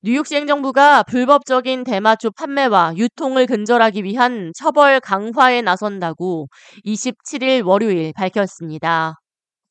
뉴욕시 행정부가 불법적인 대마초 판매와 유통을 근절하기 위한 처벌 강화에 나선다고 27일 월요일 밝혔습니다.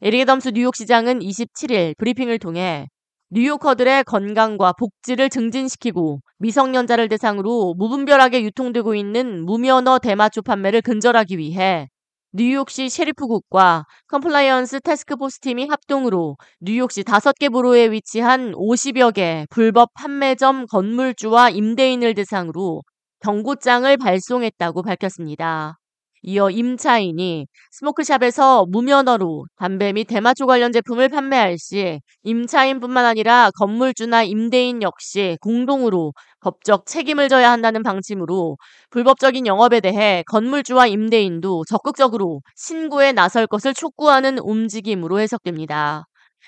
에릭 애덤스 뉴욕시장은 27일 브리핑을 통해 뉴요커들의 건강과 복지를 증진시키고 미성년자를 대상으로 무분별하게 유통되고 있는 무면허 대마초 판매를 근절하기 위해 뉴욕시 Sheriff국과 compliance 태스크포스 팀이 합동으로 뉴욕시 다섯 개 borough에 위치한 50여 개 불법 판매점 건물주와 임대인을 대상으로 경고장을 발송했다고 밝혔습니다. 이어 임차인이 스모크샵에서 무면허로 담배 및 대마초 관련 제품을 판매할 시 임차인뿐만 아니라 건물주나 임대인 역시 공동으로 법적 책임을 져야 한다는 방침으로 불법적인 영업에 대해 건물주와 임대인도 적극적으로 신고에 나설 것을 촉구하는 움직임으로 해석됩니다.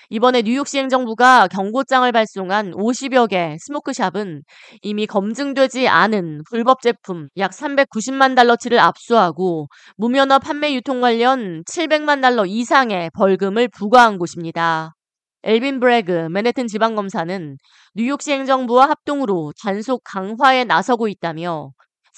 이번에 뉴욕시 행정부가 경고장을 발송한 50여 개 스모크샵은 이미 검증되지 않은 불법 제품 약 390만 달러치를 압수하고 무면허 판매 유통 관련 700만 달러 이상의 벌금을 부과한 곳입니다. 엘빈 브래그 맨해튼 지방검사는 뉴욕시 행정부와 합동으로 단속 강화에 나서고 있다며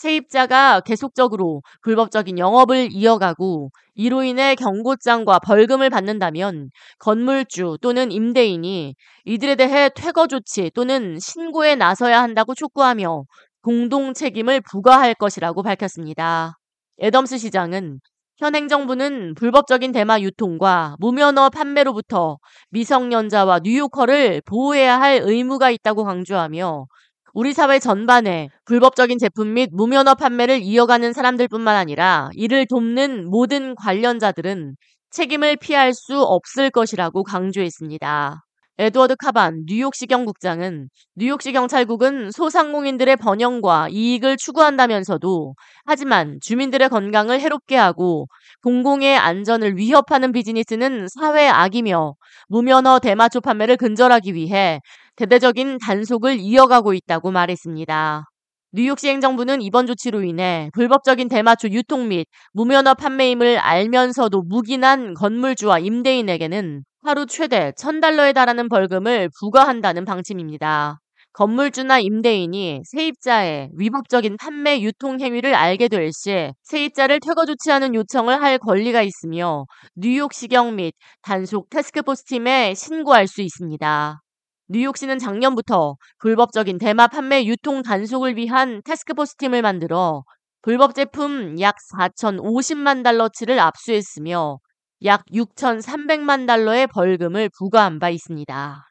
세입자가 계속적으로 불법적인 영업을 이어가고 이로 인해 경고장과 벌금을 받는다면 건물주 또는 임대인이 이들에 대해 퇴거 조치 또는 신고에 나서야 한다고 촉구하며 공동 책임을 부과할 것이라고 밝혔습니다. 애덤스 시장은 현 행정부는 불법적인 대마 유통과 무면허 판매로부터 미성년자와 뉴요커를 보호해야 할 의무가 있다고 강조하며 우리 사회 전반에 불법적인 제품 및 무면허 판매를 이어가는 사람들뿐만 아니라 이를 돕는 모든 관련자들은 책임을 피할 수 없을 것이라고 강조했습니다. 에드워드 카반 뉴욕시경 국장은 뉴욕시 경찰국은 소상공인들의 번영과 이익을 추구한다면서도 하지만 주민들의 건강을 해롭게 하고 공공의 안전을 위협하는 비즈니스는 사회 악이며 무면허 대마초 판매를 근절하기 위해 대대적인 단속을 이어가고 있다고 말했습니다. 뉴욕시 행정부는 이번 조치로 인해 불법적인 대마초 유통 및 무면허 판매임을 알면서도 묵인한 건물주와 임대인에게는 하루 최대 1000달러에 달하는 벌금을 부과한다는 방침입니다. 건물주나 임대인이 세입자의 위법적인 판매 유통 행위를 알게 될 시 세입자를 퇴거 조치하는 요청을 할 권리가 있으며 뉴욕시경 및 단속 테스크포스 팀에 신고할 수 있습니다. 뉴욕시는 작년부터 불법적인 대마 판매 유통 단속을 위한 테스크포스 팀을 만들어 불법 제품 약 4,050만 달러치를 압수했으며 약 6,300만 달러의 벌금을 부과한 바 있습니다.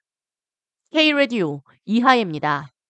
K-Radio 이하예입니다.